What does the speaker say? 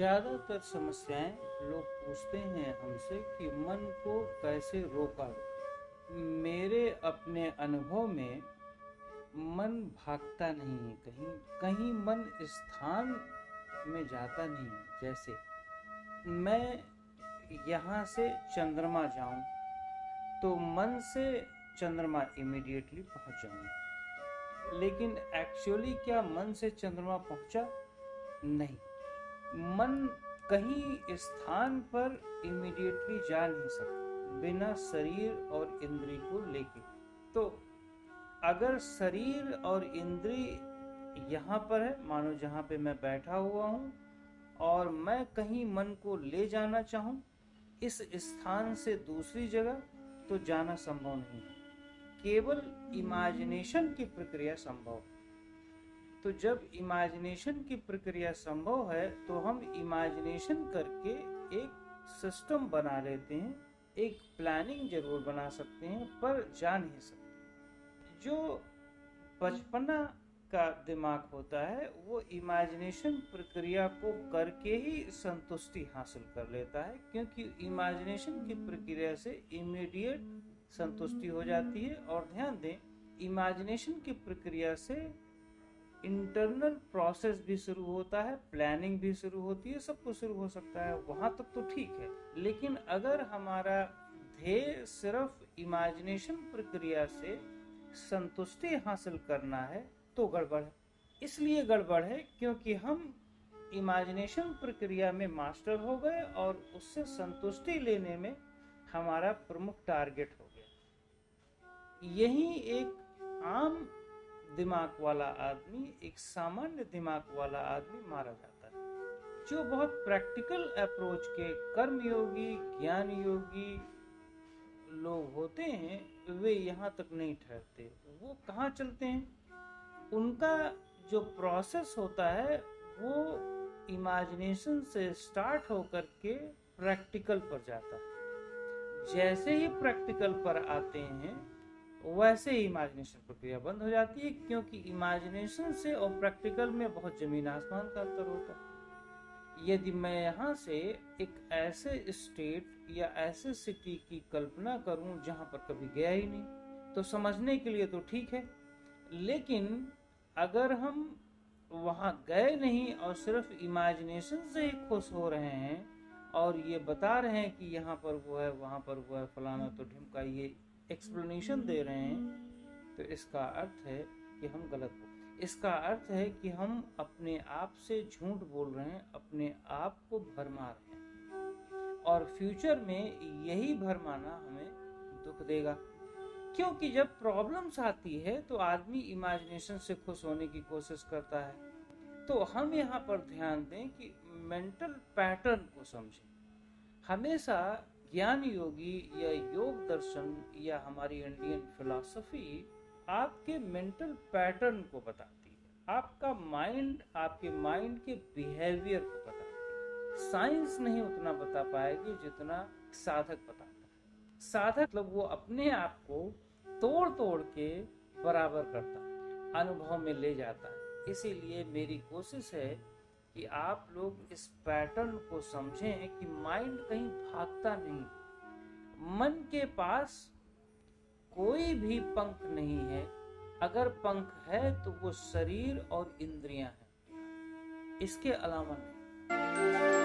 ज़्यादातर समस्याएँ लोग पूछते हैं हमसे कि मन को कैसे रोका। मेरे अपने अनुभव में, मन भागता नहीं है, कहीं कहीं मन स्थान में जाता नहीं जैसे, मैं यहाँ से चंद्रमा जाऊँ तो मन से चंद्रमा इमीडिएटली पहुँच जाऊँगा लेकिन एक्चुअली क्या मन से चंद्रमा पहुँचा? नहीं। मन कहीं स्थान पर इमीडिएटली जा नहीं सकता, बिना शरीर और इंद्री को लेके। तो अगर शरीर और इंद्री यहाँ पर है, मानो जहाँ पे मैं बैठा हुआ हूँ, और मैं कहीं मन को ले जाना चाहूँ, इस स्थान से दूसरी जगह तो जाना संभव नहीं है। केवल इमेजिनेशन की प्रक्रिया संभव है। तो जब इमेजिनेशन की प्रक्रिया संभव है तो हम इमेजिनेशन करके एक सिस्टम बना लेते हैं, एक प्लानिंग ज़रूर बना सकते हैं, पर जा नहीं सकते। जो बचपना का दिमाग होता है, वो इमेजिनेशन प्रक्रिया को करके ही संतुष्टि हासिल कर लेता है, क्योंकि इमेजिनेशन की प्रक्रिया से इमीडिएट संतुष्टि हो जाती है। और ध्यान दें इमेजिनेशन की प्रक्रिया से इंटरनल प्रोसेस भी शुरू होता है प्लानिंग भी शुरू होती है सब कुछ शुरू हो सकता है। वहाँ तक तो ठीक है। लेकिन अगर हमारा ध्येय सिर्फ़ इमेजिनेशन प्रक्रिया से संतुष्टि हासिल करना है तो गड़बड़ है। इसलिए गड़बड़ है क्योंकि हम इमेजिनेशन प्रक्रिया में मास्टर हो गए और उससे संतुष्टि लेने में हमारा प्रमुख टारगेट हो गया। यही एक आम दिमाग वाला आदमी, एक सामान्य दिमाग वाला आदमी मारा जाता है। जो बहुत प्रैक्टिकल अप्रोच के कर्मयोगी ज्ञान योगी लोग होते हैं, वे यहाँ तक नहीं ठहरते। वो कहाँ चलते हैं? उनका जो प्रोसेस होता है, वो इमेजिनेशन से स्टार्ट होकर के प्रैक्टिकल पर जाता है। जैसे ही प्रैक्टिकल पर आते हैं वैसे ही इमेजिनेशन प्रक्रिया बंद हो जाती है, क्योंकि इमेजिनेशन से और प्रैक्टिकल में बहुत ज़मीन आसमान का अंतर होता है। यदि मैं यहाँ से एक ऐसे स्टेट या ऐसे सिटी की कल्पना करूँ जहाँ पर कभी गया ही नहीं तो समझने के लिए तो ठीक है। लेकिन अगर हम वहाँ गए नहीं और सिर्फ़ इमेजिनेशन से ही खुश हो रहे हैं और ये बता रहे हैं कि यहाँ पर वो है, वहाँ पर वो है, फलाना तो ढिमका, ये एक्सप्लेनेशन दे रहे हैं तो इसका अर्थ है कि हम गलत हो। इसका अर्थ है कि हम अपने आप से झूठ बोल रहे हैं, अपने आप को भरमा रहे हैं। और फ्यूचर में यही भरमाना हमें दुख देगा। क्योंकि जब प्रॉब्लम्स आती है तो आदमी इमेजिनेशन से खुश होने की कोशिश करता है। तो हम यहाँ पर ध्यान दें कि मेंटल पैटर्न को समझें। हमेशा ज्ञान योगी या योग दर्शन या हमारी इंडियन फिलॉसफी आपके मेंटल पैटर्न को बताती है। आपका माइंड आपके माइंड के बिहेवियर को बताती है। साइंस नहीं उतना बता पाएगी जितना साधक बताता है। साधक मतलब वो अपने आप को तोड़ तोड़ के बराबर करता है, अनुभव में ले जाता है। इसीलिए मेरी कोशिश है कि आप लोग इस पैटर्न को समझें कि माइंड कहीं भागता नहीं। मन के पास कोई भी पंख नहीं है। अगर पंख है तो वो शरीर और इंद्रियाँ हैं। इसके अलावा नहीं।